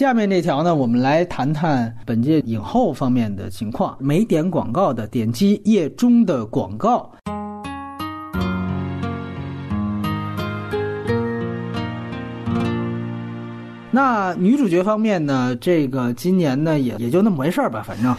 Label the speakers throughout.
Speaker 1: 下面这条呢，我们来谈谈本届影后方面的情况。没点广告的点击页中的广告。那女主角方面呢？这个今年呢也也就那么回事儿吧，反正，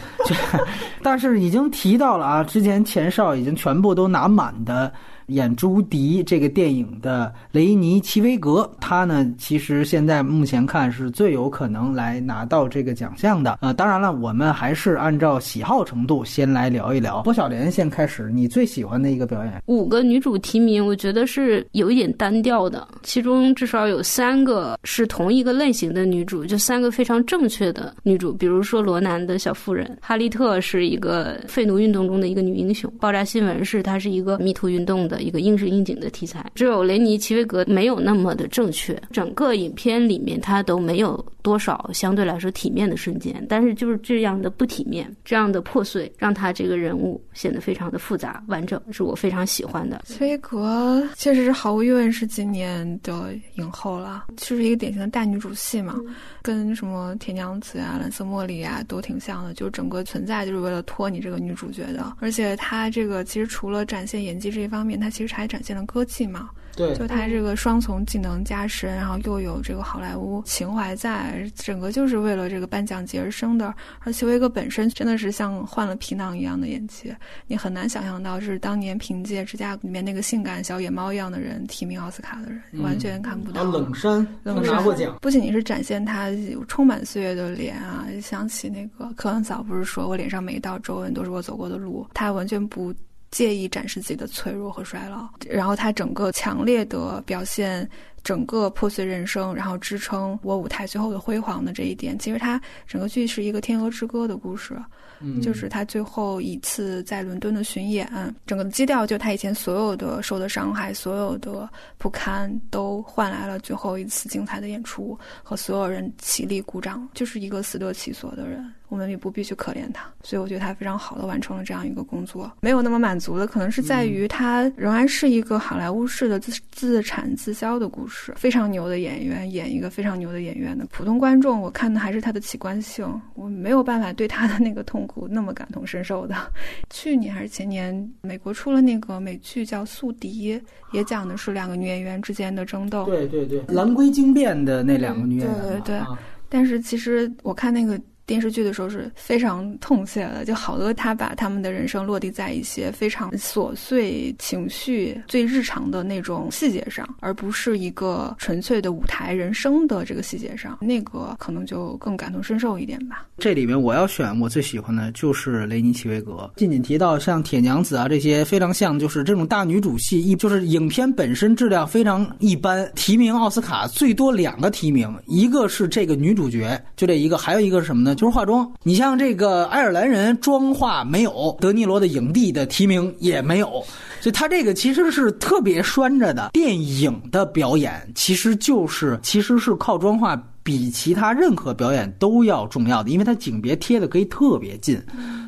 Speaker 1: 但是已经提到了啊，之前前哨已经全部都拿满的。演朱迪这个电影的雷尼·齐维格，他呢，其实现在目前看是最有可能来拿到这个奖项的。呃，当然了，我们还是按照喜好程度先来聊一聊。郭晓莲先开始，你最喜欢的一个表演？
Speaker 2: 五个女主提名，我觉得是有一点单调的，其中至少有三个是同一个类型的女主，就三个非常正确的女主。比如说罗南的小妇人，哈利特是一个废奴运动中的一个女英雄，爆炸新闻是她是一个迷途运动的。一个应时应景的题材，只有雷尼·齐维格没有那么的正确。整个影片里面，他都没有多少相对来说体面的瞬间，但是就是这样的不体面，这样的破碎，让他这个人物显得非常的复杂完整，是我非常喜欢的。
Speaker 3: 齐维格确实是毫无疑问是今年的影后了，就是一个典型的大女主戏嘛，跟什么铁娘子啊、蓝色茉莉啊都挺像的，就是整个存在就是为了托你这个女主角的。而且她这个其实除了展现演技这一方面，她其实还展现了歌技嘛。
Speaker 1: 对，
Speaker 3: 就他这个双重技能加深，然后又有这个好莱坞情怀在，整个就是为了这个颁奖节而生的。而齐威格本身真的是像换了皮囊一样的演技，你很难想象到是当年凭借《芝加哥》里面那个性感小野猫一样的人提名奥斯卡的人，完全看不到。
Speaker 1: 冷山，
Speaker 3: 冷
Speaker 1: 拿过奖。
Speaker 3: 不仅仅是展现他充满岁月的脸啊，想起那个科恩嫂不是说我脸上每一道皱纹都是我走过的路，他完全不。介意展示自己的脆弱和衰老，然后他整个强烈的表现整个破碎人生，然后支撑我舞台最后的辉煌的这一点，其实他整个剧是一个天鹅之歌的故事，就是他最后一次在伦敦的巡演，整个基调就他以前所有的受的伤害，所有的不堪，都换来了最后一次精彩的演出和所有人起立鼓掌，就是一个死得其所的人。我们也不必去可怜他，所以我觉得他非常好的完成了这样一个工作。没有那么满足的，可能是在于他仍然是一个好莱坞式的自自产自销的故事。非常牛的演员演一个非常牛的演员的普通观众，我看的还是他的奇观性，我没有办法对他的那个痛苦那么感同身受的。去年还是前年，美国出了那个美剧叫《宿敌》，也讲的是两个女演员之间的争斗。
Speaker 1: 对对对，蓝龟精变的那两个女演员。
Speaker 3: 对对对，但是其实我看那个。电视剧的时候是非常痛切的，就好多他把他们的人生落地在一些非常琐碎、情绪最日常的那种细节上，而不是一个纯粹的舞台人生的这个细节上，那个可能就更感同身受一点吧。
Speaker 1: 这里面我要选我最喜欢的就是雷尼·奇维格。仅仅提到像铁娘子啊这些非常像，就是这种大女主戏，一就是影片本身质量非常一般，提名奥斯卡最多两个提名，一个是这个女主角，就这一个，还有一个是什么呢？就是化妆，你像这个爱尔兰人妆化没有，德尼罗的影帝的提名也没有，所以他这个其实是特别拴着的。电影的表演其实就是其实是靠妆化。比其他任何表演都要重要的，因为它景别贴的可以特别近，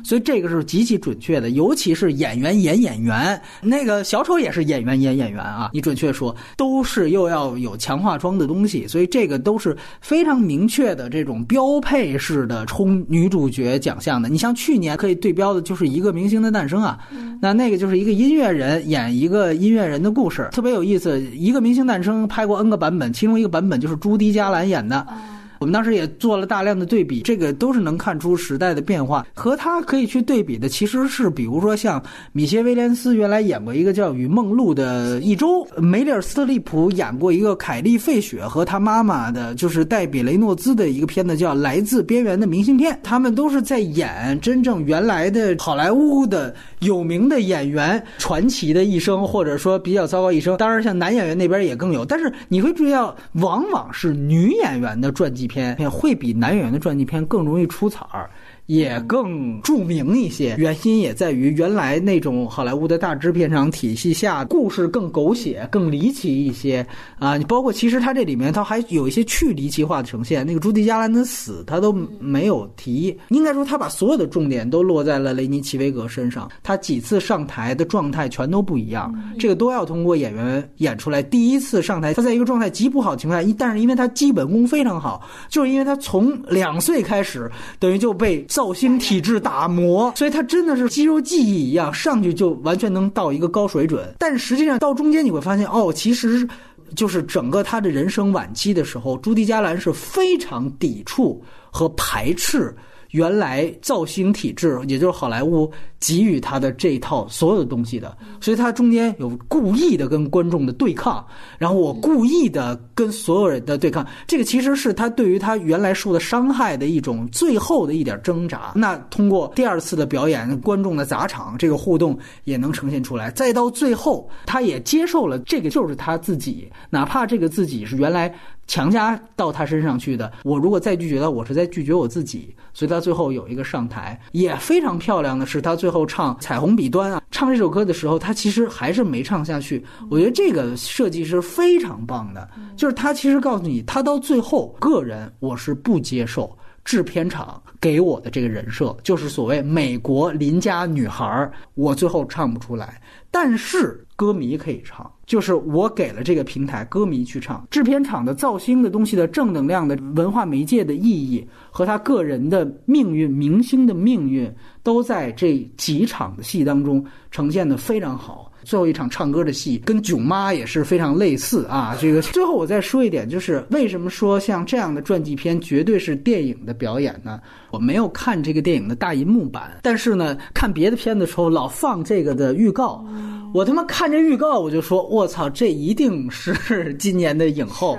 Speaker 1: 所以这个是极其准确的。尤其是演员演演员，那个小丑也是演员演演员啊。你准确说，都是又要有强化妆的东西，所以这个都是非常明确的这种标配式的冲女主角奖项的。你像去年可以对标的就是一个明星的诞生啊，那那个就是一个音乐人演一个音乐人的故事，特别有意思。一个明星诞生拍过 N 个版本，其中一个版本就是朱迪加兰演的。啊。我们当时也做了大量的对比，这个都是能看出时代的变化。和他可以去对比的，其实是比如说像米歇威廉斯原来演过一个叫《与梦露的一周》，梅丽尔斯特利普演过一个凯利费雪和他妈妈的，就是戴比雷诺兹的一个片子叫《来自边缘的明信片》。他们都是在演真正原来的好莱坞的有名的演员传奇的一生，或者说比较糟糕一生。当然，像男演员那边也更有，但是你会注意到，往往是女演员的传记片。片会比男演员的传记片更容易出彩儿，也更著名一些。原因也在于原来那种好莱坞的大制片厂体系下，故事更狗血、更离奇一些啊。你包括其实它这里面它还有一些去离奇化的呈现。那个朱迪加兰的死他都没有提，应该说他把所有的重点都落在了雷尼奇维格身上。他几次上台的状态全都不一样，这个都要通过演员演出来。第一次上台，他在一个状态极不好情况下，一但是因为他基本功非常好，就是因为他从两岁开始，等于就被造星体质打磨，所以他真的是肌肉记忆一样，上去就完全能到一个高水准。但实际上到中间你会发现，哦，其实就是整个他的人生晚期的时候，朱迪加兰是非常抵触和排斥。原来造星体制，也就是好莱坞给予他的这一套所有的东西的，所以他中间有故意的跟观众的对抗，然后我故意的跟所有人的对抗，这个其实是他对于他原来受的伤害的一种最后的一点挣扎。那通过第二次的表演，观众的砸场，这个互动也能呈现出来。再到最后，他也接受了这个就是他自己，哪怕这个自己是原来。强加到他身上去的。我如果再拒绝他，我是在拒绝我自己。所以他最后有一个上台，也非常漂亮的是，他最后唱《彩虹彼端》啊，唱这首歌的时候，他其实还是没唱下去。我觉得这个设计是非常棒的，就是他其实告诉你，他到最后个人我是不接受制片厂给我的这个人设，就是所谓美国邻家女孩，我最后唱不出来，但是歌迷可以唱。就是我给了这个平台歌迷去唱，制片厂的造星的东西的正能量的文化媒介的意义和他个人的命运、明星的命运，都在这几场的戏当中呈现的非常好。最后一场唱歌的戏跟囧妈也是非常类似啊。这个最后我再说一点，就是为什么说像这样的传记片绝对是电影的表演呢？我没有看这个电影的大银幕版，但是呢，看别的片的时候老放这个的预告，我他妈看这预告我就说，我操，这一定是今年的影后。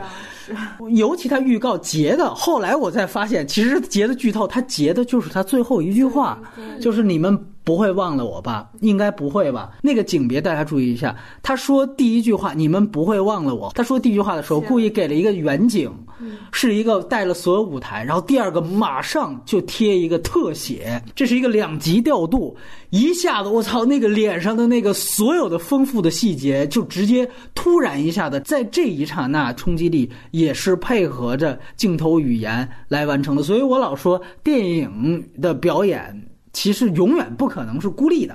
Speaker 1: 尤其他预告截的，后来我才发现，其实截的剧透，他截的就是他最后一句话，就是你们。不会忘了我吧？应该不会吧？那个景别大家注意一下。他说第一句话，你们不会忘了我。他说第一句话的时候，故意给了一个远景，是一个带了所有舞台。然后第二个马上就贴一个特写，这是一个两极调度。一下子，我操，那个脸上的那个所有的丰富的细节，就直接突然一下子，在这一刹那冲击力也是配合着镜头语言来完成的。所以我老说电影的表演。其实永远不可能是孤立的，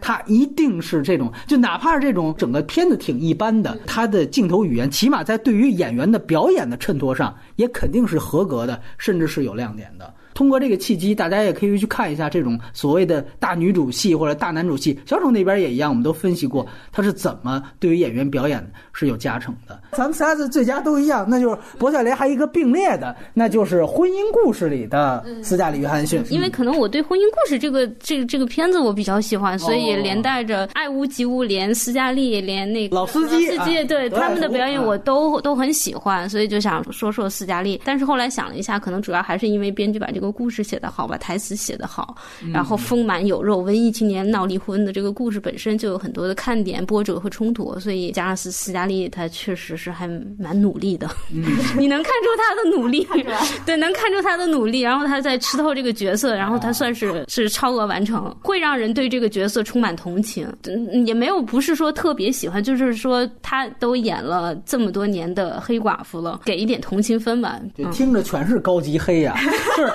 Speaker 1: 它一定是这种，就哪怕是这种整个片子挺一般的，它的镜头语言起码在对于演员的表演的衬托上，也肯定是合格的，甚至是有亮点的。通过这个契机，大家也可以去看一下这种所谓的大女主戏或者大男主戏。小丑那边也一样，我们都分析过他是怎么对于演员表演是有加成的。咱们仨的最佳都一样，那就是博小莲还一个并列的，那就是《婚姻故事》里的斯嘉丽·约翰逊。
Speaker 2: 因为可能我对《婚姻故事》这个这个这个片子我比较喜欢，所以连带着爱屋及乌，连斯嘉丽，连那个
Speaker 1: 老司机，
Speaker 2: 司机对他们的表演我都都很喜欢，所以就想说说斯嘉丽。但是后来想了一下，可能主要还是因为编剧把这个故事写得好，把台词写得好，然后丰满有肉，文艺青年闹离婚的这个故事本身就有很多的看点、波折和冲突，所以加上斯斯嘉丽，她确实是还蛮努力的。你能看出她的努力，对，能看出她的努力。然后她在吃透这个角色，然后她算是是超额完成，会让人对这个角色充满同情。也没有不是说特别喜欢，就是说她都演了这么多年的黑寡妇了，给一点同情分吧。
Speaker 1: 就听着全是高级黑呀，是。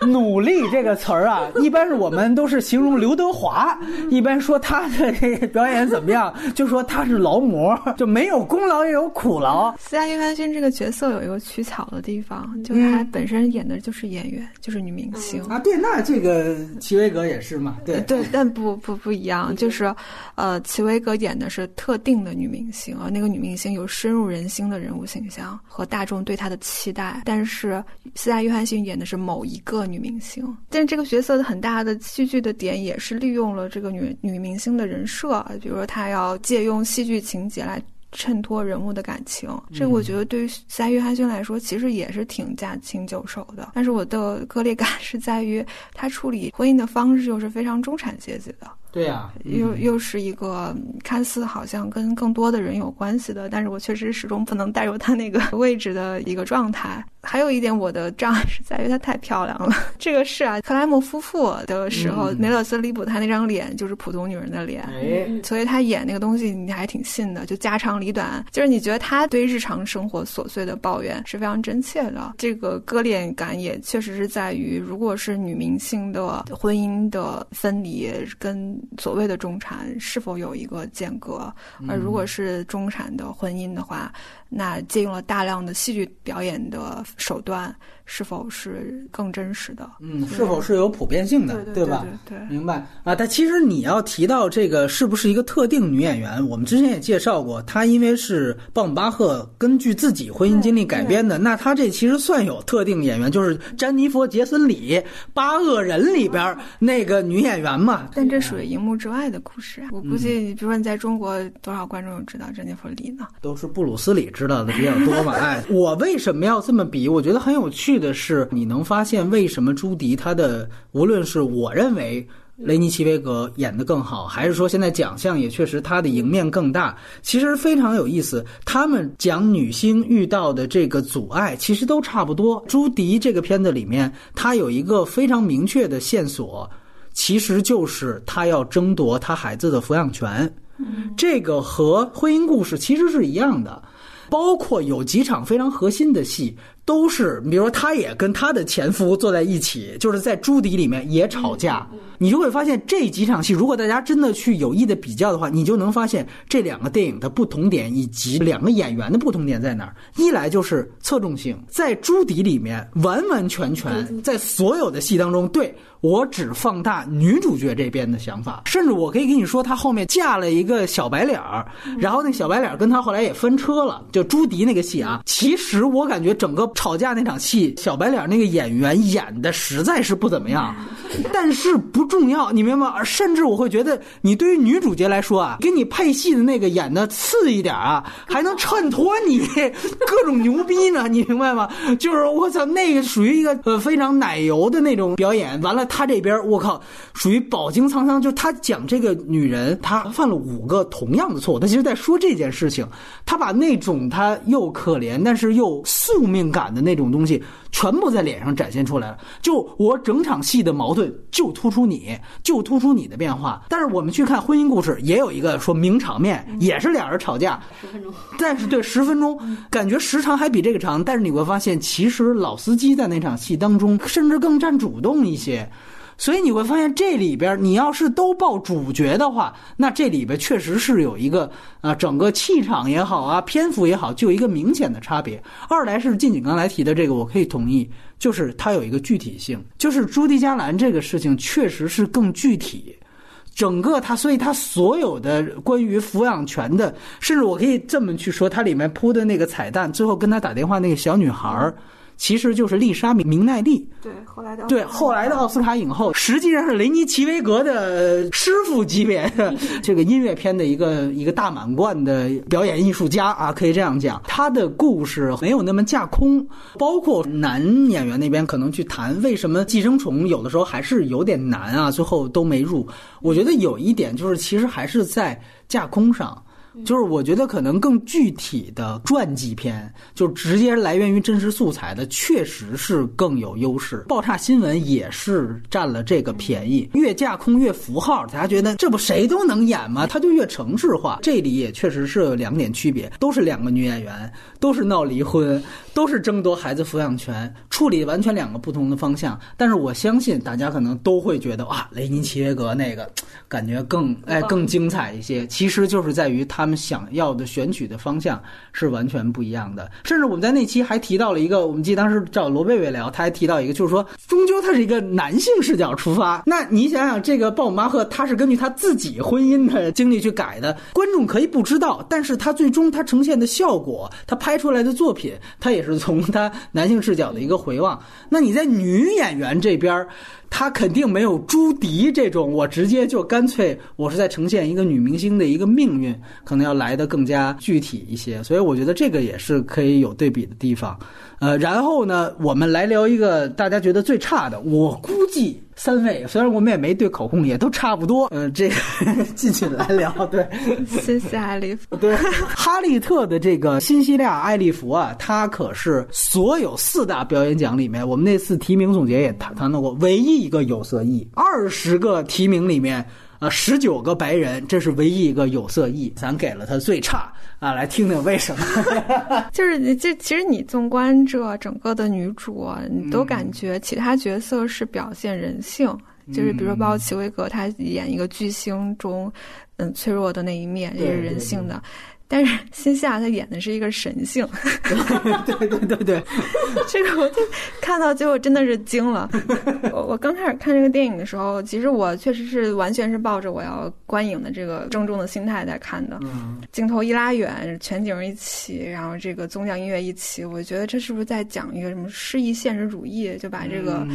Speaker 1: 努力这个词儿啊，一般是我们都是形容刘德华，一般说他的这个表演怎么样，就说他是劳模，就没有功劳也有苦劳。
Speaker 3: 斯嘉丽·约翰逊这个角色有一个取巧的地方，就是他本身演的就是演员，就是女明星
Speaker 1: 啊。对，那这个齐威格也是嘛？对
Speaker 3: 对，但不不不一样，就是呃，齐威格演的是特定的女明星啊，那个女明星有深入人心的人物形象和大众对她的期待，但是斯嘉丽·约翰逊演的是某一个。女明星，但是这个角色的很大的戏剧的点也是利用了这个女女明星的人设，比如说她要借用戏剧情节来衬托人物的感情。这个我觉得对于塞约翰逊来说，其实也是挺驾轻就熟的。但是我的割裂感是在于他处理婚姻的方式又是非常中产阶级的。
Speaker 1: 对呀，
Speaker 3: 又又是一个看似好像跟更多的人有关系的，但是我确实始终不能带入他那个位置的一个状态。还有一点，我的障碍 是在于她太漂亮了。这个是啊，克莱默夫妇的时候，
Speaker 1: 嗯。
Speaker 3: 梅勒斯·里普她那张脸就是普通女人的脸，
Speaker 1: 哎，
Speaker 3: 所以她演那个东西你还挺信的，就家长里短，就是你觉得她对日常生活琐碎的抱怨是非常真切的。这个割裂感也确实是在于，如果是女明星的婚姻的分离跟所谓的中产是否有一个间隔，而如果是中产的婚姻的话，那借用了大量的戏剧表演的手段，是否是更真实的？
Speaker 1: 嗯，是否是有普遍性的，
Speaker 3: 对对
Speaker 1: 吧？
Speaker 3: 对对。
Speaker 1: 明白啊，但其实你要提到这个是不是一个特定女演员，我们之前也介绍过，她因为是鲍姆巴赫根据自己婚姻经历改编的，那她这其实算有特定演员，就是詹妮弗·杰森里《八恶人》里边那个女演员嘛。
Speaker 3: 但这属于荧幕之外的故事啊！我估计，
Speaker 1: 嗯
Speaker 3: 比如说你在中国，多少观众知道詹妮弗·里呢？
Speaker 1: 都是布鲁斯里知道的比较多嘛。哎，我为什么要这么比？我觉得很有趣的是，你能发现为什么朱迪他的无论是我认为。雷尼奇维格演得更好，还是说现在奖项也确实他的赢面更大？其实非常有意思。他们讲女星遇到的这个阻碍，其实都差不多。朱迪这个片子里面，他有一个非常明确的线索，其实就是他要争夺他孩子的抚养权。这个和婚姻故事其实是一样的，包括有几场非常核心的戏，都是比如说他也跟他的前夫坐在一起，就是在朱迪里面也吵架，你就会发现这几场戏，如果大家真的去有意的比较的话，你就能发现这两个电影的不同点以及两个演员的不同点在哪儿。一来就是侧重性，在朱迪里面完完全全在所有的戏当中，对我只放大女主角这边的想法，甚至我可以跟你说，她后面嫁了一个小白脸儿，然后那小白脸儿跟她后来也分车了，就朱迪那个戏啊。其实我感觉整个吵架那场戏，小白脸那个演员演的实在是不怎么样，但是不重要，你明白吗？甚至我会觉得，你对于女主角来说啊，给你配戏的那个演的次一点啊，还能衬托你各种牛逼呢，你明白吗？就是我操，那个属于一个呃非常奶油的那种表演。完了，他这边我靠，属于饱经沧桑，就他讲这个女人，她犯了五个同样的错误。他其实在说这件事情，他把那种他又可怜但是又宿命感的那种东西，全部在脸上展现出来了。就我整场戏的矛盾，就突出你，就突出你的变化。但是我们去看婚姻故事，也有一个说名场面，也是俩人吵架，
Speaker 2: 十分钟，
Speaker 1: 但是对十分钟，感觉时长还比这个长。但是你会发现，其实老司机在那场戏当中，甚至更占主动一些。所以你会发现，这里边你要是都报主角的话，那这里边确实是有一个啊，整个气场也好啊，篇幅也好，就有一个明显的差别。二来是静景刚才提的这个，我可以同意，就是它有一个具体性，就是朱迪加兰这个事情确实是更具体。整个他，所以他所有的关于抚养权的，甚至我可以这么去说，它里面铺的那个彩蛋，最后跟他打电话那个小女孩儿，其实就是丽莎明明奈利。
Speaker 3: 对，后来的
Speaker 1: 对，后来的奥斯卡影后，实际上是雷尼奇维格的师傅级别的 这个音乐片的一个一个大满贯的表演艺术家啊，可以这样讲。他的故事没有那么架空，包括男演员那边可能去谈为什么《寄生虫》有的时候还是有点难啊，最后都没入。我觉得有一点就是，其实还是在架空上。就是我觉得可能更具体的传记片，就直接来源于真实素材的，确实是更有优势。爆炸新闻也是占了这个便宜，越架空越符号，大家觉得这不谁都能演吗？他就越城市化。这里也确实是有两点区别，都是两个女演员，都是闹离婚，都是争夺孩子抚养权，处理完全两个不同的方向。但是我相信大家可能都会觉得哇，雷尼奇耶格那个感觉更哎更精彩一些。其实就是在于他他们想要的选取的方向是完全不一样的。甚至我们在那期还提到了一个，我们记得当时找罗贝贝聊，他还提到一个，就是说终究他是一个男性视角出发。那你想想，这个鲍姆巴赫他是根据他自己婚姻的经历去改的，观众可以不知道，但是他最终他呈现的效果，他拍出来的作品，他也是从他男性视角的一个回望。那你在女演员这边。他肯定没有朱迪这种，我直接就干脆我是在呈现一个女明星的一个命运，可能要来的更加具体一些。所以我觉得这个也是可以有对比的地方。呃，然后呢，我们来聊一个大家觉得最差的，我估计三位，虽然我们也没对口供，也都差不多。嗯、这个 进去来聊，对。
Speaker 3: 谢谢艾丽夫。
Speaker 1: 对，哈利特的这个新西利亚艾利弗啊，他可是所有四大表演奖里面，我们那次提名总结也谈谈到过，唯一一个有色艺。二十个提名里面，啊，十九个白人，这是唯一一个有色裔，咱给了他最差啊，来听听为什么。
Speaker 3: 就是你这其实你纵观这整个的女主啊，你都感觉其他角色是表现人性，就是比如说包括齐威格，他演一个巨星中，嗯，脆弱的那一面也是人性的。但是 新夏他演的是一个神性，
Speaker 1: 对对对对，
Speaker 3: 这个我就看到最后真的是惊了。我我刚开始看这个电影的时候，其实我确实是完全是抱着我要观影的这个郑重的心态在看的。
Speaker 1: 嗯，
Speaker 3: 镜头一拉远，全景一起，然后这个宗教音乐一起，我觉得这是不是在讲一个什么诗意现实主义？就把这个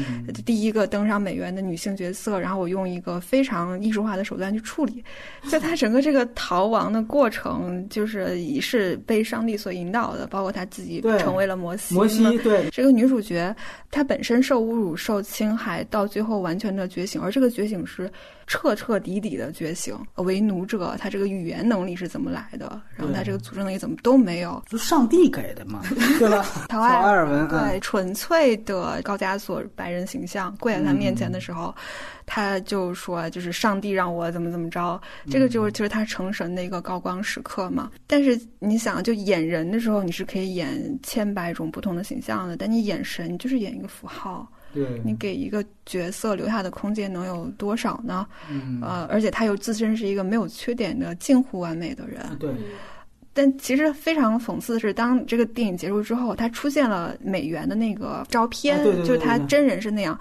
Speaker 3: 第一个登上美元的女性角色，然后我用一个非常艺术化的手段去处理，就他整个这个逃亡的过程，就是以是是被上帝所引导的，包括他自己成为了摩西。
Speaker 1: 摩西对
Speaker 3: 这个女主角，她本身受侮辱、受侵害，到最后完全的觉醒，而这个觉醒是彻彻底底的觉醒。为奴者，他这个语言能力是怎么来的？然后他这个组织能力怎么都没有？
Speaker 1: 就上帝给的嘛，对吧？
Speaker 3: 陶
Speaker 1: 艾尔文，
Speaker 3: 对，
Speaker 1: 嗯
Speaker 3: 纯粹的高加索白人形象跪在他面前的时候，他就说，就是上帝让我怎么怎么着，这个就是就是他成神的一个高光时刻嘛。但是你想，就演人的时候，你是可以演千百种不同的形象的，但你眼神，你就是演一个符号。
Speaker 1: 对，
Speaker 3: 你给一个角色留下的空间能有多少呢？
Speaker 1: 嗯，
Speaker 3: 呃，而且他又自身是一个没有缺点的近乎完美的人。
Speaker 1: 对，
Speaker 3: 但其实非常讽刺的是，当这个电影结束之后，他出现了美元的那个照片，
Speaker 1: 啊对对对
Speaker 3: 就是他真人是那样。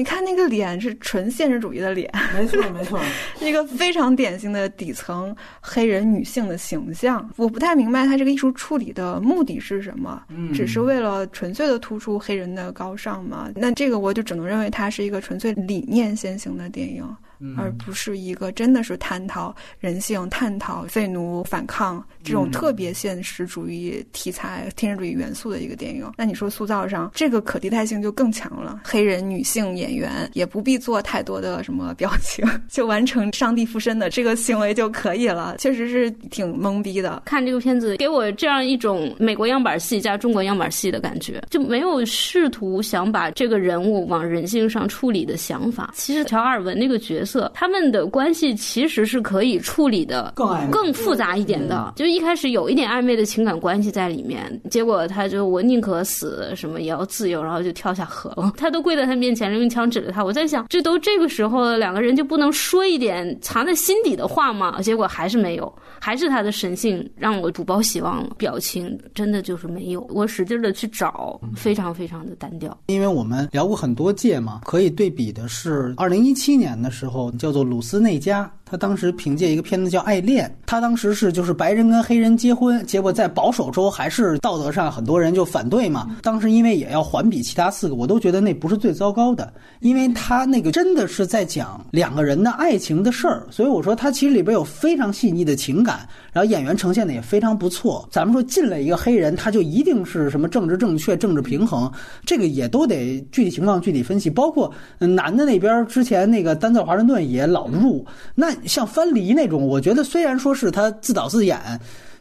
Speaker 3: 你看那个脸是纯现实主义的脸，
Speaker 1: 没错没错，
Speaker 3: 一个非常典型的底层黑人女性的形象。我不太明白他这个艺术处理的目的是什么，
Speaker 1: 嗯
Speaker 3: 只是为了纯粹的突出黑人的高尚吗？那这个我就只能认为它是一个纯粹理念先行的电影。
Speaker 1: 嗯
Speaker 3: 而不是一个真的是探讨人性、探讨废奴反抗这种
Speaker 1: 嗯
Speaker 3: 特别现实主义题材、天使主义元素的一个电影。那你说塑造上这个可替代性就更强了，黑人女性演员也不必做太多的什么表情，就完成上帝附身的这个行为就可以了，确实是挺懵逼的。
Speaker 2: 看这个片子，给我这样一种美国样板戏加中国样板戏的感觉，就没有试图想把这个人物往人性上处理的想法。其实乔尔文那个角色，他们的关系其实是可以处理的
Speaker 1: 更
Speaker 2: 更复杂一点的。就一开始有一点暧昧的情感关系在里面，结果他就我宁可死，什么也要自由，然后就跳下河了。他都跪在他面前，用枪指着他。我在想，这都这个时候了，两个人就不能说一点藏在心底的话吗？结果还是没有，还是他的神性让我不抱希望了。表情真的就是没有，我使劲的去找，非常非常的单调。
Speaker 1: 因为我们聊过很多届嘛，可以对比的是二零一七年的时候，叫做鲁斯内加，他当时凭借一个片子叫《爱恋》，他当时是就是白人跟黑人结婚，结果在保守州还是道德上很多人就反对嘛。当时因为也要环比其他四个，我都觉得那不是最糟糕的，因为他那个真的是在讲两个人的爱情的事儿，所以我说他其实里边有非常细腻的情感，然后演员呈现的也非常不错。咱们说进来一个黑人，他就一定是什么政治正确、政治平衡，这个也都得具体情况具体分析。包括男的那边之前那个丹泽尔华盛顿也老入，那像翻离那种，我觉得虽然说是他自导自演。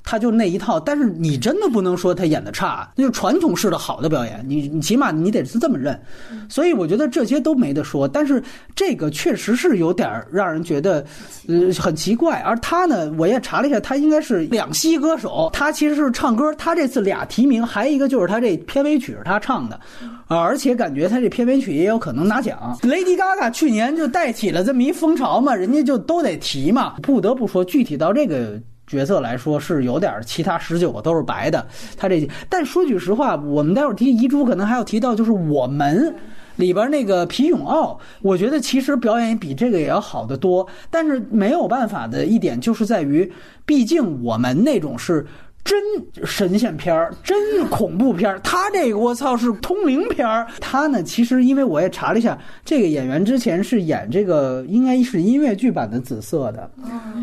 Speaker 1: 他就那一套，但是你真的不能说他演的差，那就传统式的好的表演，你你起码你得是这么认，所以我觉得这些都没得说。但是这个确实是有点让人觉得，呃，很奇怪。而他呢，我也查了一下，他应该是两栖歌手，他其实是唱歌，他这次俩提名，还有一个就是他这片尾曲是他唱的，啊而且感觉他这片尾曲也有可能拿奖。Lady Gaga 去年就带起了这么一风潮嘛，人家就都得提嘛。不得不说，具体到这个。角色来说是有点，其他十九个都是白的。他这，但说句实话，我们待会儿提遗嘱，可能还要提到，就是我们里边那个皮永奥，我觉得其实表演比这个也要好得多。但是没有办法的一点就是在于，毕竟我们那种是。真神仙片儿，真恐怖片儿。他这个我操是通灵片儿。他呢，其实因为我也查了一下，这个演员之前是演这个应该是音乐剧版的紫色的。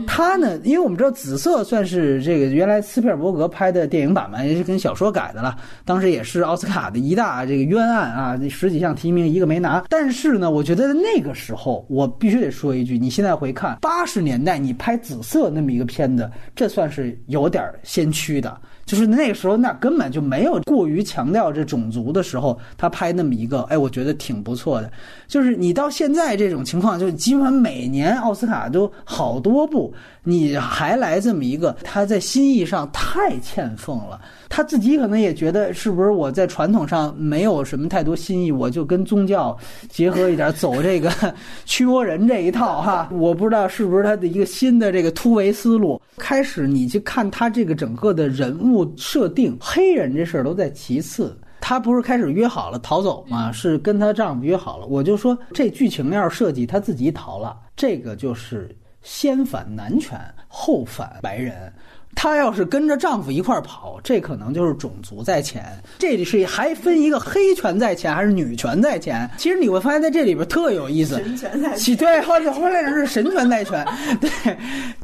Speaker 1: 他呢，因为我们知道紫色算是这个原来斯皮尔伯格拍的电影版嘛，也是跟小说改的了。当时也是奥斯卡的一大这个冤案啊，那十几项提名一个没拿。但是呢，我觉得那个时候我必须得说一句，你现在回看八十年代你拍紫色那么一个片子，这算是有点先驱的。就是那个时候，那根本就没有过于强调这种族的时候，他拍那么一个，哎，我觉得挺不错的。就是你到现在这种情况，就基本每年奥斯卡都好多部，你还来这么一个，他在心意上太欠奉了。他自己可能也觉得，是不是我在传统上没有什么太多新意，我就跟宗教结合一点，走这个 驱魔人这一套哈。我不知道是不是他的一个新的这个突围思路。开始你去看他这个整个的人物设定，黑人这事儿都在其次。她不是开始约好了逃走吗？是跟她丈夫约好了。我就说这剧情要是设计，她自己逃了，这个就是先反男权后反白人。她要是跟着丈夫一块儿跑，这可能就是种族在前。这里是还分一个黑权在前还是女权在前？其实你会发现在这里边特有意思。
Speaker 3: 神权在
Speaker 1: 前对，后来后来是神权在前，对，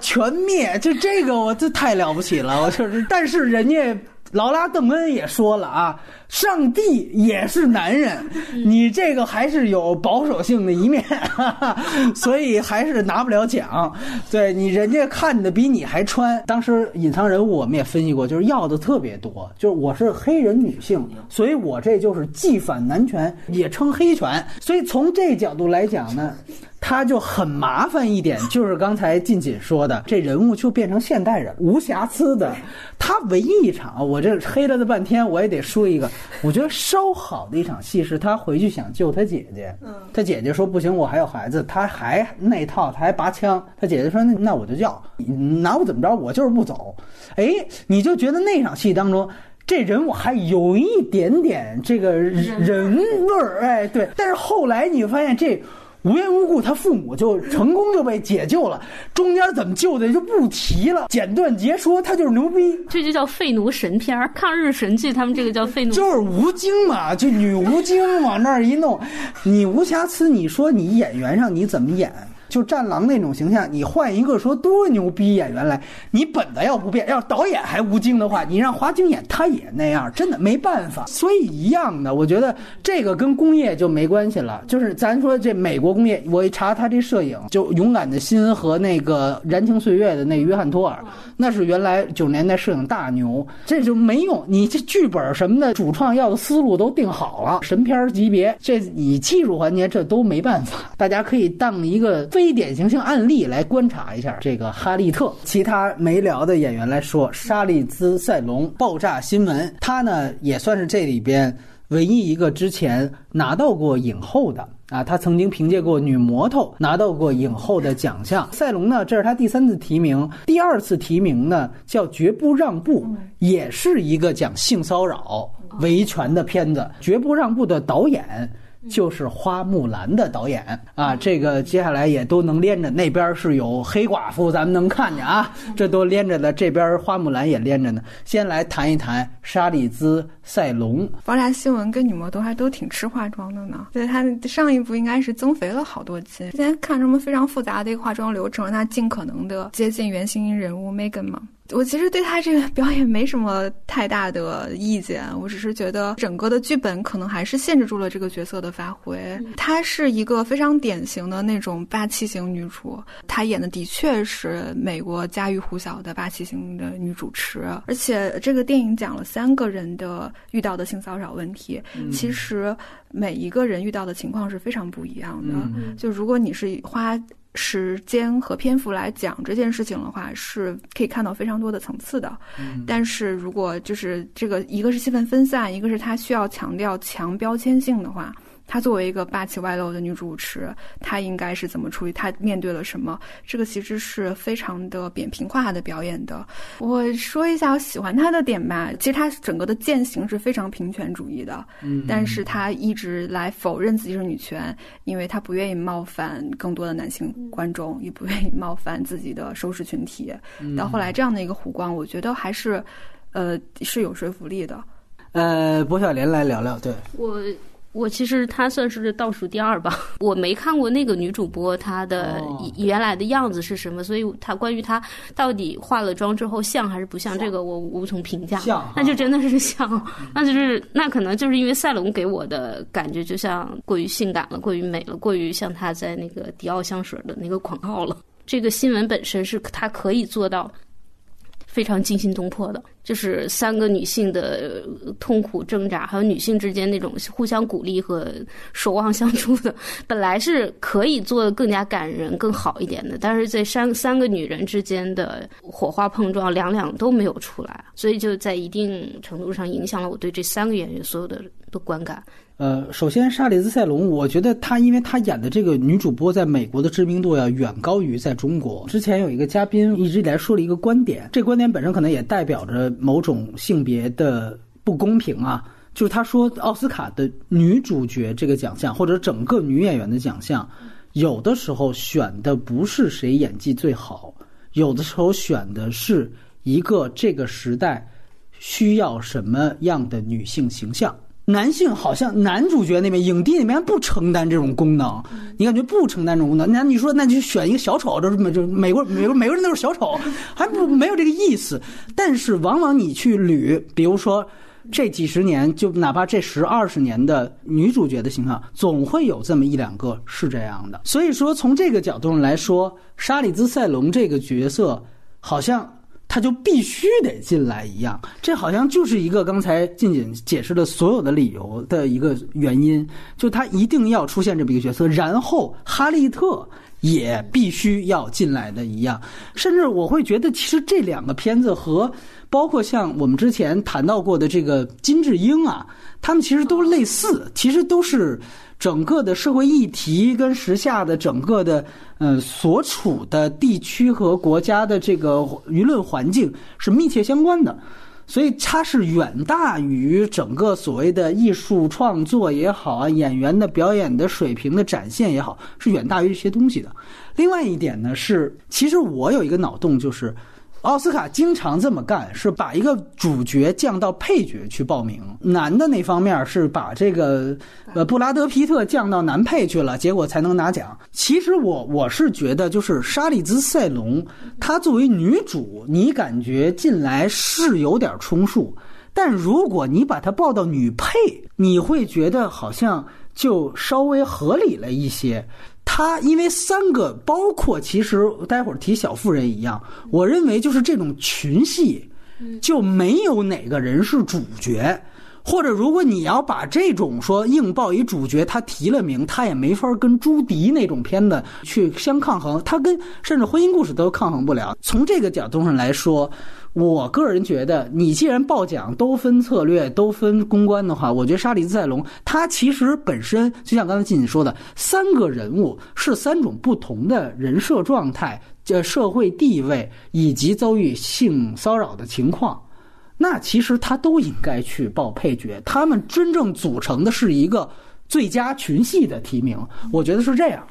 Speaker 1: 全灭，就这个我这太了不起了，我就是，但是人家。劳拉·邓恩也说了啊，上帝也是男人，你这个还是有保守性的一面，哈哈，所以还是拿不了奖。对你，人家看的比你还穿。当时隐藏人物我们也分析过，就是要的特别多，就是我是黑人女性，所以我这就是既反男权也称黑权。所以从这角度来讲呢。他就很麻烦一点，就是刚才晋锦说的，这人物就变成现代人，无瑕疵的。他唯一一场，我这黑了他半天，我也得说一个，我觉得稍好的一场戏是他回去想救他姐姐，他姐姐说不行，我还有孩子，他还那套，他还拔枪，他姐姐说那那我就要，拿我怎么着，我就是不走。哎，你就觉得那场戏当中。这人物还有一点点这个人味儿，哎，对。但是后来你发现这。无缘无故，他父母就成功就被解救了，中间怎么救的就不提了，简短截说，他就是牛逼，
Speaker 2: 这就叫废奴神片儿，抗日神剧，他们这个叫废奴，
Speaker 1: 就是吴京嘛，就女吴京往那儿一弄，你无瑕疵，你说你演员上你怎么演？就战狼那种形象，你换一个说多牛逼演员来，你本子要不变，要是导演还吴京的话，你让华京演他也那样，真的没办法。所以一样的，我觉得这个跟工业就没关系了。就是咱说这美国工业，我一查他这摄影，就《勇敢的心》和那个《燃情岁月》的那约翰托尔，那是原来九十年代摄影大牛，这就没用。你这剧本什么的，主创要的思路都定好了，神片级别，这你技术环节这都没办法。大家可以当一个非。非典型性案例来观察一下这个哈利特，其他没聊的演员来说，莎莉兹·塞隆，爆炸新闻，他呢也算是这里边唯一一个之前拿到过影后的啊，她曾经凭借过《女魔头》拿到过影后的奖项。赛隆呢，这是她第三次提名，第二次提名呢叫《绝不让步》，也是一个讲性骚扰、维权的片子，《绝不让步》的导演。就是花木兰的导演啊，这个接下来也都能连着。那边是有黑寡妇，咱们能看见啊，这都连着的。这边花木兰也连着呢。先来谈一谈沙利兹·塞隆。
Speaker 3: 爆炸新闻跟女魔头还都挺吃化妆的呢。对他上一部应该是增肥了好多斤。之前看什么非常复杂的一个化妆流程，让他尽可能的接近原型人物 Megan 嘛。我其实对他这个表演没什么太大的意见，我只是觉得整个的剧本可能还是限制住了这个角色的发挥。她是一个非常典型的那种霸气型女主，她演的的确是美国家喻户晓的霸气型的女主持。而且这个电影讲了三个人的遇到的性骚扰问题，其实每一个人遇到的情况是非常不一样的。就如果你是花。时间和篇幅来讲这件事情的话，是可以看到非常多的层次的。但是如果就是这个，一个是戏份分散，一个是它需要强调强标签性的话。她作为一个霸气外露的女主持，她应该是怎么处理？她面对了什么？这个其实是非常的扁平化的表演的。我说一下我喜欢她的点吧。其实她整个的践行是非常平权主义的，嗯，但是她一直来否认自己是女权，因为她不愿意冒犯更多的男性观众，也不愿意冒犯自己的收视群体。到后来这样的一个弧光，我觉得还是。呃是有说服力的。
Speaker 1: 呃，薄晓莲来聊聊，对
Speaker 2: 我。我其实她算是倒数第二吧，我没看过那个女主播她的原来的样子是什么，所以她关于她到底化了妆之后像还是不像，这个我无从评价。
Speaker 1: 像，
Speaker 2: 那就真的是像，那就是那可能就是因为赛龙给我的感觉就像过于性感了，过于美了，过于像她在那个迪奥香水的那个广告了。这个新闻本身是她可以做到。非常惊心动魄的，就是三个女性的痛苦挣扎，还有女性之间那种互相鼓励和守望相助的，本来是可以做的更加感人、更好一点的，但是在三三个女人之间的火花碰撞，两两都没有出来，所以就在一定程度上影响了我对这三个演员所有的的观感。
Speaker 1: 呃，首先，莎莉兹·塞隆，我觉得她，因为她演的这个女主播在美国的知名度要远高于在中国。之前有一个嘉宾一直来说了一个观点，这观点本身可能也代表着某种性别的不公平啊，就是他说奥斯卡的女主角这个奖项，或者整个女演员的奖项，有的时候选的不是谁演技最好，有的时候选的是一个这个时代需要什么样的女性形象。男性好像男主角那边影帝那边不承担这种功能，你感觉不承担这种功能？那你说那就选一个小丑，这美就美国美国美国人都是小丑，还不 没有这个意思。但是往往你去捋，比如说这几十年，就哪怕这十二十年的女主角的形象，总会有这么一两个是这样的。所以说从这个角度上来说，沙里兹塞隆这个角色好像。他就必须得进来一样，这好像就是一个刚才静静解释的所有的理由的一个原因，就他一定要出现这么一个角色，然后哈利特也必须要进来的一样，甚至我会觉得，其实这两个片子和包括像我们之前谈到过的这个金智英啊，他们其实都类似，其实都是。整个的社会议题跟时下的整个的呃所处的地区和国家的这个舆论环境是密切相关的，所以它是远大于整个所谓的艺术创作也好啊，演员的表演的水平的展现也好，是远大于这些东西的。另外一点呢是，其实我有一个脑洞就是。奥斯卡经常这么干，是把一个主角降到配角去报名。男的那方面是把这个呃布拉德皮特降到男配去了，结果才能拿奖。其实我我是觉得，就是莎莉兹塞隆，她作为女主，你感觉进来是有点充数，但如果你把她报到女配，你会觉得好像就稍微合理了一些。他因为三个，包括其实待会儿提小妇人一样，我认为就是这种群戏，就没有哪个人是主角，或者如果你要把这种说硬报一主角，他提了名，他也没法跟朱迪那种片子去相抗衡，他跟甚至婚姻故事都抗衡不了。从这个角度上来说。我个人觉得，你既然报奖都分策略、都分公关的话，我觉得沙利兹塞隆他其实本身就像刚才静静说的，三个人物是三种不同的人设状态、这社会地位以及遭遇性骚扰的情况，那其实他都应该去报配角，他们真正组成的是一个最佳群戏的提名，我觉得是这样。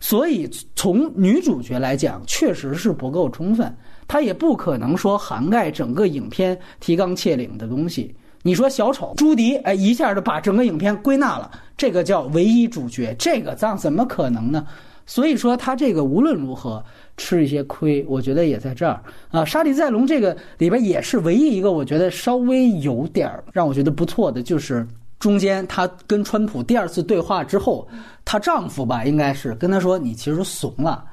Speaker 1: 所以从女主角来讲，确实是不够充分。她也不可能说涵盖整个影片提纲挈领的东西。你说小丑朱迪，哎，一下就把整个影片归纳了，这个叫唯一主角，这个怎怎么可能呢？所以说他这个无论如何吃一些亏，我觉得也在这儿啊。沙利塞龙这个里边也是唯一一个我觉得稍微有点让我觉得不错的，就是中间她跟川普第二次对话之后，她丈夫吧应该是跟她说：“你其实怂了。”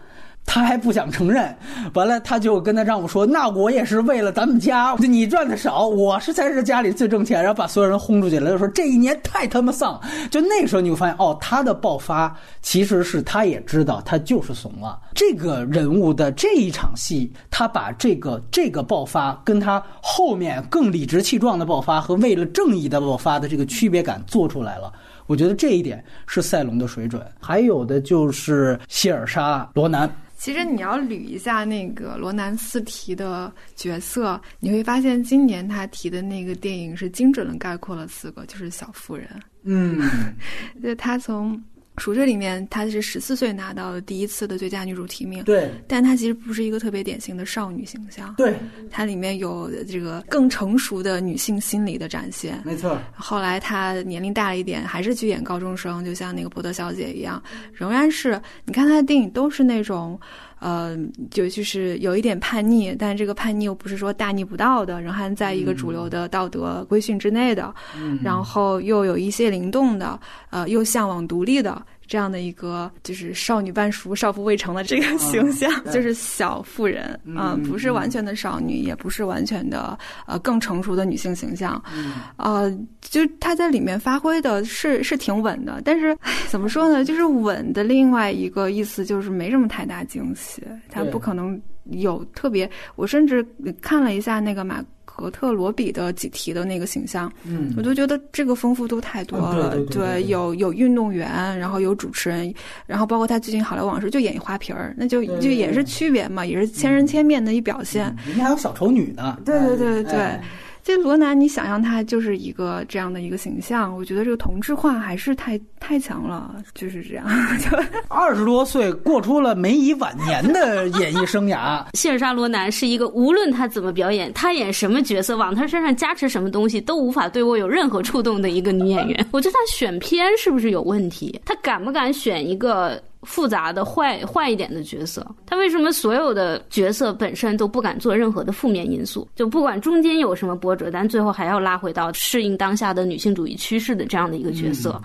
Speaker 1: 他还不想承认，完了，他就跟他丈夫说：“那我也是为了咱们家，你赚的少，我是才是家里最挣钱。”然后把所有人轰出去了，就说这一年太他妈丧。就那时候你会发现，哦，他的爆发其实是他也知道，他就是怂了。这个人物的这一场戏，他把这个这个爆发跟他后面更理直气壮的爆发和为了正义的爆发的这个区别感做出来了。我觉得这一点是赛隆的水准。还有的就是希尔莎罗南。
Speaker 3: 其实你要捋一下那个罗南斯提的角色，你会发现今年他提的那个电影是精准的概括了四个，就是小妇人。
Speaker 1: 嗯，
Speaker 3: 就他从《赎罪》里面她是十四岁拿到第一次的最佳女主提名，
Speaker 1: 对
Speaker 3: 但她其实不是一个特别典型的少女形象，
Speaker 1: 对，
Speaker 3: 它里面有这个更成熟的女性心理的展现。
Speaker 1: 没错，
Speaker 3: 后来她年龄大了一点，还是去演高中生，就像那个波德小姐一样，仍然是你看她的电影都是那种。呃，就就是有一点叛逆，但这个叛逆又不是说大逆不道的，仍然在一个主流的道德规训之内的，
Speaker 1: 嗯。
Speaker 3: 然后又有一些灵动的，呃，又向往独立的这样的一个就是少女半熟、少妇未成的这个形象，
Speaker 1: 对
Speaker 3: 就是小妇人啊、
Speaker 1: 嗯
Speaker 3: 不是完全的少女，也不是完全的呃更成熟的女性形象，
Speaker 1: 嗯
Speaker 3: 呃，就她在里面发挥的是是挺稳的，但是唉 怎么说呢？就是稳的另外一个意思就是没什么太大惊喜，她不可能有特别。我甚至看了一下那个马格特罗比的几题的那个形象，
Speaker 1: 嗯。
Speaker 3: 我就觉得这个丰富度太多
Speaker 1: 嗯
Speaker 3: 了。
Speaker 1: 对对对对。对
Speaker 3: 有有运动员，然后有主持人，然后包括他最近《好莱坞往事》就演一花瓶儿，那就
Speaker 1: 对对
Speaker 3: 就也是区别嘛，也是千人千面的一表现。
Speaker 1: 人家还有小丑女呢，
Speaker 3: 对对对对。
Speaker 1: 哎
Speaker 3: 这罗南，你想象他就是一个这样的一个形象，我觉得这个同质化还是太太强了，就是这样。就
Speaker 1: 二十多岁过出了梅姨晚年的演艺生涯，
Speaker 2: 谢尔莎罗南是一个无论他怎么表演，他演什么角色，往他身上加持什么东西，都无法对我有任何触动的一个女演员。我觉得她选片是不是有问题？她敢不敢选一个？复杂的坏坏一点的角色，他为什么所有的角色本身都不敢做任何的负面因素？就不管中间有什么波折，但最后还要拉回到适应当下的女性主义趋势的这样的一个角色。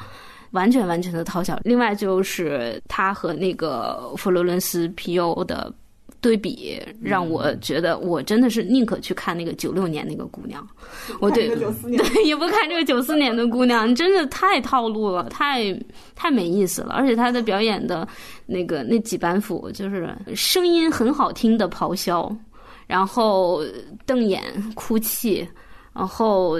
Speaker 2: 完全完全的讨巧。另外就是他和那个佛罗伦斯皮尤的对比，让我觉得我真的是宁可去看那个九六年那个姑娘，我对对也不看这个九四年的姑娘，真的太套路了，太太没意思了。而且她的表演的那个那几板斧，就是声音很好听的咆哮，然后瞪眼哭泣，然后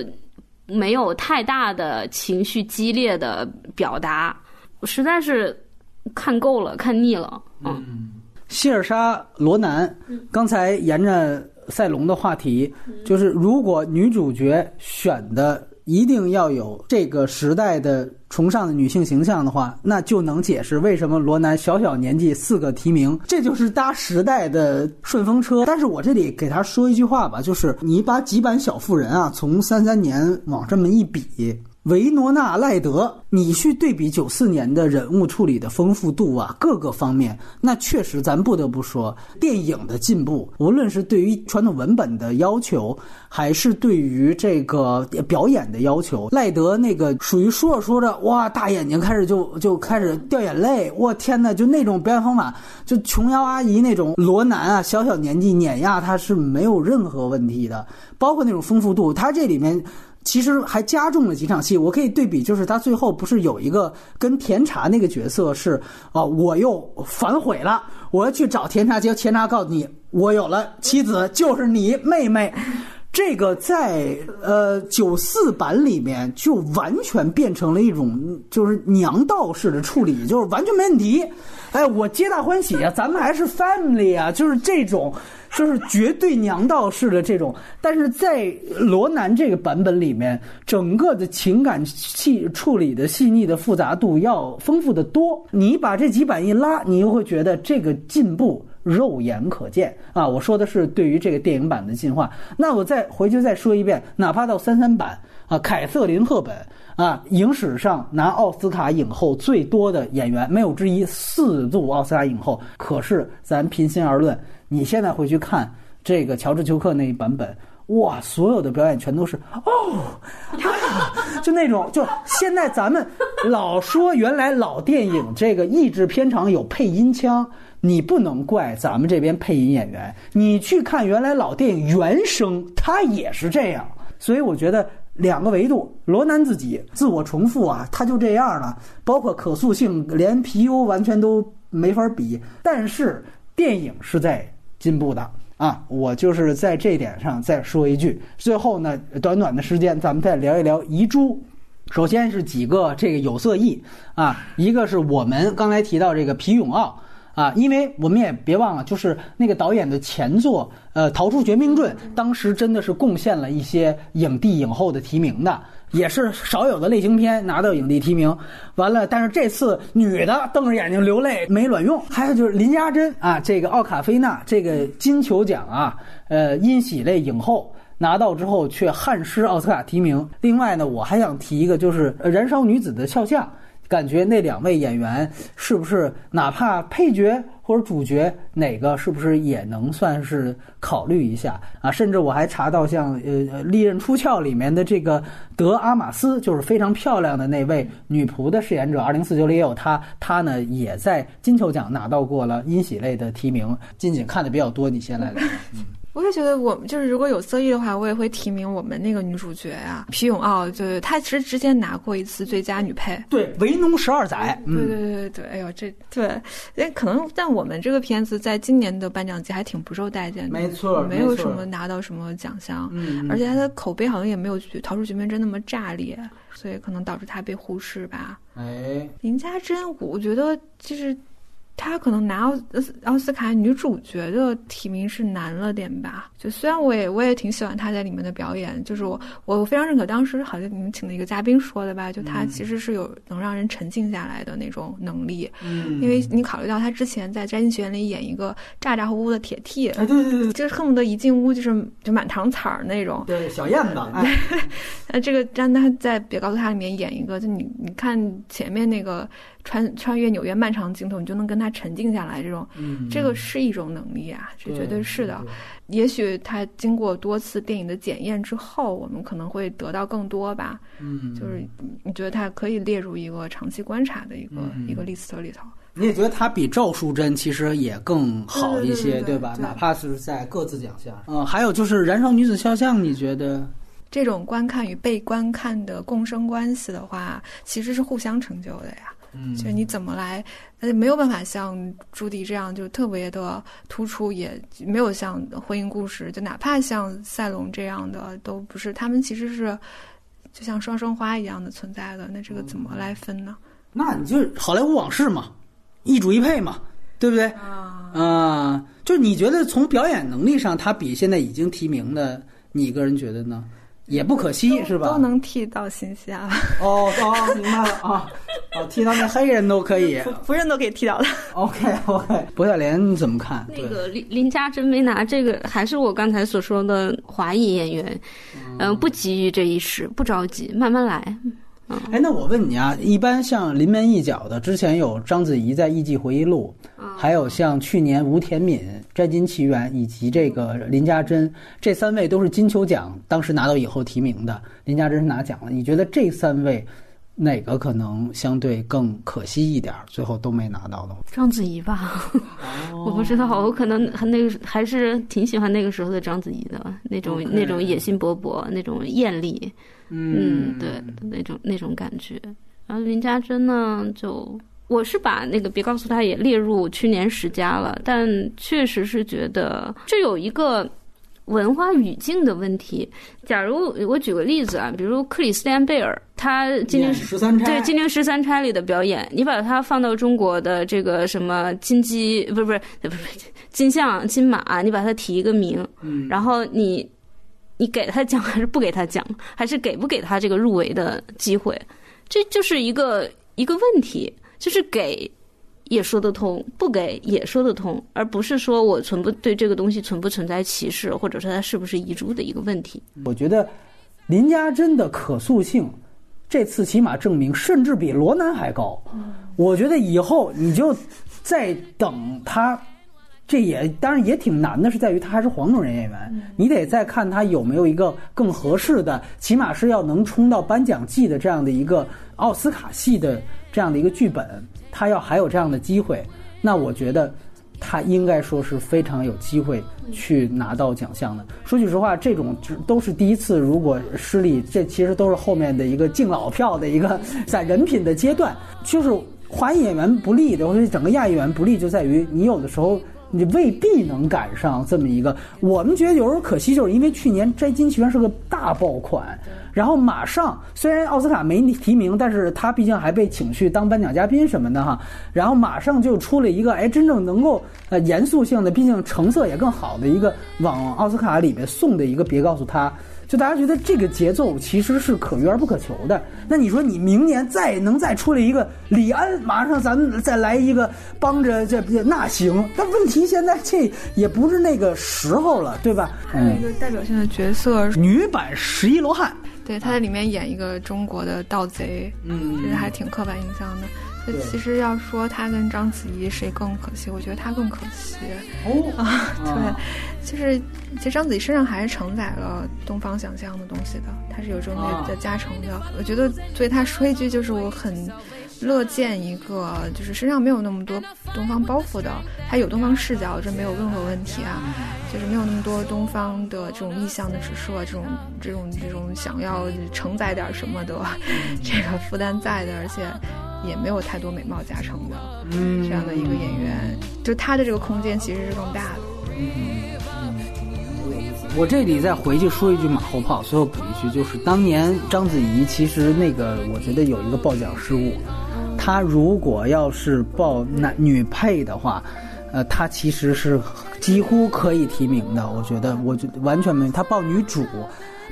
Speaker 2: 没有太大的情绪激烈的表达，我实在是看够了，看腻了。嗯，
Speaker 1: 希尔莎罗南刚才沿着赛隆的话题，就是如果女主角选的一定要有这个时代的崇尚的女性形象的话，那就能解释为什么罗南小小年纪四个提名，这就是搭时代的顺风车。但是我这里给他说一句话吧，就是你把几版小妇人啊，从三三年往这么一比。维诺纳·赖德，你去对比九四年的人物处理的丰富度啊，各个方面，那确实咱不得不说，电影的进步，无论是对于传统文本的要求，还是对于这个表演的要求，赖德那个属于说着说着，哇，大眼睛开始就就开始掉眼泪，我天呐，就那种表演方法，就琼瑶阿姨那种罗南啊，小小年纪碾压他是没有任何问题的，包括那种丰富度，他这里面。其实还加重了几场戏，我可以对比，就是他最后不是有一个跟甜茶那个角色是啊、我又反悔了，我要去找甜茶，结果甜茶告诉你，我有了妻子，就是你妹妹。这个在呃九四版里面就完全变成了一种就是娘道式的处理，就是完全没问题。哎，我皆大欢喜啊，咱们还是 family 啊，就是这种，就是绝对娘道式的这种。但是在罗南这个版本里面，整个的情感细处理的细腻的复杂度要丰富的多。你把这几版一拉，你又会觉得这个进步。肉眼可见啊！我说的是对于这个电影版的进化。那我再回去再说一遍，哪怕到三三版啊，凯瑟琳·赫本啊，影史上拿奥斯卡影后最多的演员没有之一，四度奥斯卡影后。可是咱平心而论，你现在回去看这个乔治·丘克那一版本。哇，所有的表演全都是哦，就那种，就现在咱们老说原来老电影这个译制片场有配音腔，你不能怪咱们这边配音演员，你去看原来老电影原声，它也是这样。所以我觉得两个维度，罗南自己自我重复啊，他就这样了，包括可塑性，连皮尤完全都没法比。但是电影是在进步的。啊，我就是在这点上再说一句。最后呢，短短的时间，咱们再聊一聊遗珠。首先是几个这个有色艺啊，一个是我们刚才提到这个皮永奥啊，因为我们也别忘了，就是那个导演的前作，呃，《逃出绝命镇》，当时真的是贡献了一些影帝影后的提名的，也是少有的类型片拿到影帝提名。完了，但是这次女的瞪着眼睛流泪没卵用。还有就是林家珍啊，这个奥卡菲娜这个金球奖啊，呃，因喜类影后。拿到之后却憾失奥斯卡提名。另外呢，我还想提一个，就是《燃烧女子的肖像》，感觉那两位演员是不是哪怕配角或者主角哪个是不是也能算是考虑一下啊？甚至我还查到像呃《利刃出鞘》里面的这个德阿玛斯，就是非常漂亮的那位女仆的饰演者，二零四九里也有她，她呢也在金球奖拿到过了音喜类的提名。金姐看的比较多，你先来。
Speaker 3: 我也觉得，我们就是如果有色艺的话，我也会提名我们那个女主角啊，皮永奥，对，她其实之前拿过一次最佳女配，
Speaker 1: 对，《为农十二载》，
Speaker 3: 对对对对对，哎呦，这对，那，可能但我们这个片子在今年的颁奖季还挺不受待见的，
Speaker 1: 没错，
Speaker 3: 没有什么拿到什么奖项，嗯，而且它的口碑好像也没有《逃出绝命镇》那么炸裂，所以可能导致它被忽视吧。
Speaker 1: 哎，
Speaker 3: 林家珍，我觉得就是。她可能拿奥奥斯卡女主角的提名是难了点吧？就虽然我也我也挺喜欢她在里面的表演，就是我我非常认可当时好像你们请的一个嘉宾说的吧，就她其实是有能让人沉静下来的那种能力。
Speaker 1: 嗯，
Speaker 3: 因为你考虑到她之前在《摘金学院》里演一个咋咋呼呼的铁 T，
Speaker 1: 哎对对对，
Speaker 3: 就是恨不得一进屋就是就满堂彩儿那种。
Speaker 1: 对，小燕子。
Speaker 3: 呃，这个让她在《别告诉她》里面演一个，就你你看前面那个。穿穿越纽约漫长镜头，你就能跟他沉静下来。这种，这个是一种能力啊，这绝对是的。也许他经过多次电影的检验之后，我们可能会得到更多吧。
Speaker 1: 嗯，
Speaker 3: 就是你觉得他可以列入一个长期观察的一个一个 list 里头。
Speaker 1: 你也觉得他比赵淑珍其实也更好一些，
Speaker 3: 对
Speaker 1: 吧？哪怕是在各自奖项。嗯，还有就是《燃烧女子肖像》，你觉得
Speaker 3: 这种观看与被观看的共生关系的话，其实是互相成就的呀。
Speaker 1: 嗯，
Speaker 3: 就是你怎么来，呃，没有办法像朱迪这样就特别的突出，也没有像婚姻故事，就哪怕像赛龙这样的都不是，他们其实是就像双生花一样的存在的。那这个怎么来分呢？
Speaker 1: 那你就好莱坞往事嘛，一主一配嘛，对不对？
Speaker 3: 啊，
Speaker 1: 啊，就你觉得从表演能力上，他比现在已经提名的，你个人觉得呢？也不可惜是吧？
Speaker 3: 都能剃到新西兰。
Speaker 1: 哦哦，明白了啊！哦，剃到那黑人都可以，
Speaker 3: 福人都可以剃到的。
Speaker 1: OK OK，博小莲怎么看？
Speaker 2: 那个林林家珍没拿这个，还是我刚才所说的华裔演员，嗯，不急于这一时，不着急，慢慢来。
Speaker 1: 哎，那我问你啊，一般像临门一脚的，之前有章子怡在《艺伎回忆录》，还有像去年吴田敏《摘金奇缘》，以及这个林家珍，这三位都是金球奖当时拿到以后提名的。林家珍是拿奖了，你觉得这三位哪个可能相对更可惜一点，最后都没拿到的？
Speaker 2: 章子怡吧，我不知道，我可能那个还是挺喜欢那个时候的章子怡的，那种那种野心勃勃，那种艳丽。嗯，对，那种那种感觉。然后林家珍呢，就我是把那个别告诉他也列入去年十佳了，但确实是觉得这有一个文化语境的问题。假如我举个例子啊，比如克里斯蒂安贝尔，他金陵
Speaker 1: 十三钗
Speaker 2: 对金陵十三钗里的表演，你把它放到中国的这个什么金鸡不是不是不是金像金马，你把它提一个名，然后你。你给他奖还是不给他奖，还是给不给他这个入围的机会？这就是一个一个问题，就是给也说得通，不给也说得通，而不是说我存不对这个东西存不存在歧视，或者说它是不是遗珠的一个问题。
Speaker 1: 我觉得林家珍的可塑性，这次起码证明甚至比罗南还高。我觉得以后你就再等他。这也当然也挺难的，是在于他还是黄种人演员，你得再看他有没有一个更合适的，起码是要能冲到颁奖季的这样的一个奥斯卡系的这样的一个剧本，他要还有这样的机会，那我觉得他应该说是非常有机会去拿到奖项的。说句实话，这种都是第一次，如果失利，这其实都是后面的一个敬老票的一个在人品的阶段。就是华裔演员不利的，或者整个亚裔演员不利，就在于你有的时候。你未必能赶上这么一个。我们觉得有时候可惜，就是因为去年《摘金奇缘》是个大爆款，然后马上虽然奥斯卡没提名，但是他毕竟还被请去当颁奖嘉宾什么的哈，然后马上就出了一个哎，真正能够呃严肃性的，毕竟成色也更好的一个往奥斯卡里面送的一个，别告诉他。就大家觉得这个节奏其实是可遇而不可求的。那你说你明年再能再出来一个李安，马上咱们再来一个帮着这那行。但问题现在这也不是那个时候了，对吧？
Speaker 3: 还有一个代表性的角色，
Speaker 1: 女版十一罗汉，
Speaker 3: 对，他在里面演一个中国的盗贼，嗯，其实还挺刻板印象的。其实要说他跟章子怡谁更可惜，我觉得他更可惜。
Speaker 1: 哦
Speaker 3: 啊，对，就是其实章子怡身上还是承载了东方想象的东西的，他是有这种的加成的。我觉得对他说一句，就是我很乐见一个就是身上没有那么多东方包袱的，他有东方视角，这没有任何问题啊。就是没有那么多东方的这种意向的指涉，这种这种这种想要承载点什么的 这个负担在的，而且。也没有太多美貌加成的，嗯，这样的一个演员，就他的这个空间其实是更大的。
Speaker 1: 嗯，我这里再回去说一句马后炮，最后补一句，就是当年章子怡其实那个，我觉得有一个报奖失误，她如果要是报男女配的话，呃，她其实是几乎可以提名的。我觉得，我觉得完全没有，她报女主。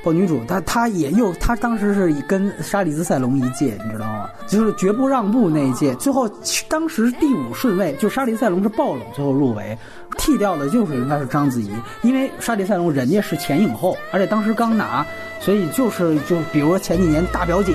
Speaker 1: 报女主，她她也又，她当时是跟莎莉兹塞隆一届，你知道吗？就是绝不让步那一届，最后当时第五顺位，就莎莉塞隆是爆冷，最后入围，替掉的就是应该是章子怡，因为莎莉塞隆人家是前影后，而且当时刚拿，所以就是就比如说前几年大表姐。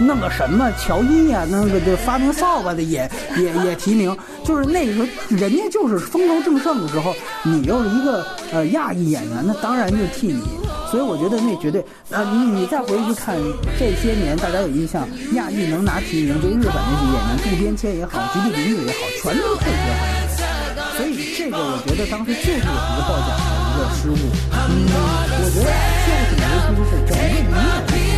Speaker 1: 弄个什么乔伊呀，那个这发明扫把的也 也也提名，就是那个时候人家就是风头正盛的时候，你又是一个呃亚裔演员，那当然就替你。所以我觉得那绝对呃，你你再回去看这些年，大家有印象，亚裔能拿提名，就日本那些演员，渡边谦也好，吉卜林子也好，全都是配角行业。所以这个我觉得当时就是有一个报奖的一个失误。嗯，我觉得这个主题其是整个影展。Together